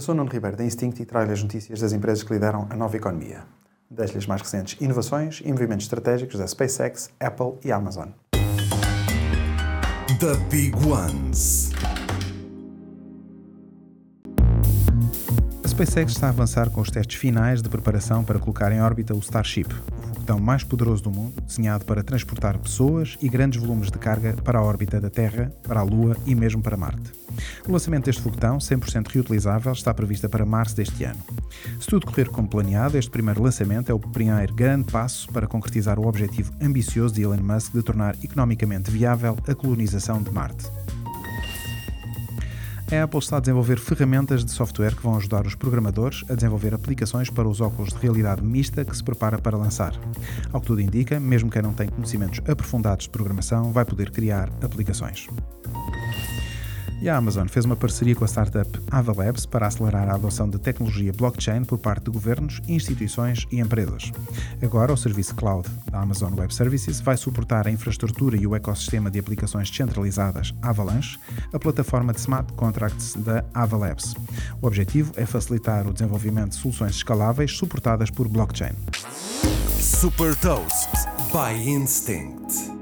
Eu sou Nuno Ribeiro da Instinct e trago as notícias das empresas que lideram a nova economia. Deixo-lhe as mais recentes inovações e movimentos estratégicos da SpaceX, Apple e Amazon. The Big Ones. A SpaceX está a avançar com os testes finais de preparação para colocar em órbita o Starship, foguetão mais poderoso do mundo, desenhado para transportar pessoas e grandes volumes de carga para a órbita da Terra, para a Lua e mesmo para Marte. O lançamento deste foguetão, 100% reutilizável, está previsto para março deste ano. Se tudo correr como planeado, este primeiro lançamento é o primeiro grande passo para concretizar o objetivo ambicioso de Elon Musk de tornar economicamente viável a colonização de Marte. A Apple está a desenvolver ferramentas de software que vão ajudar os programadores a desenvolver aplicações para os óculos de realidade mista que se prepara para lançar. Ao que tudo indica, mesmo quem não tem conhecimentos aprofundados de programação, vai poder criar aplicações. E a Amazon fez uma parceria com a startup Avalabs para acelerar a adoção de tecnologia blockchain por parte de governos, instituições e empresas. Agora, o serviço cloud da Amazon Web Services vai suportar a infraestrutura e o ecossistema de aplicações descentralizadas Avalanche, a plataforma de smart contracts da Avalabs. O objetivo é facilitar o desenvolvimento de soluções escaláveis suportadas por blockchain. Super Toast by Instinct.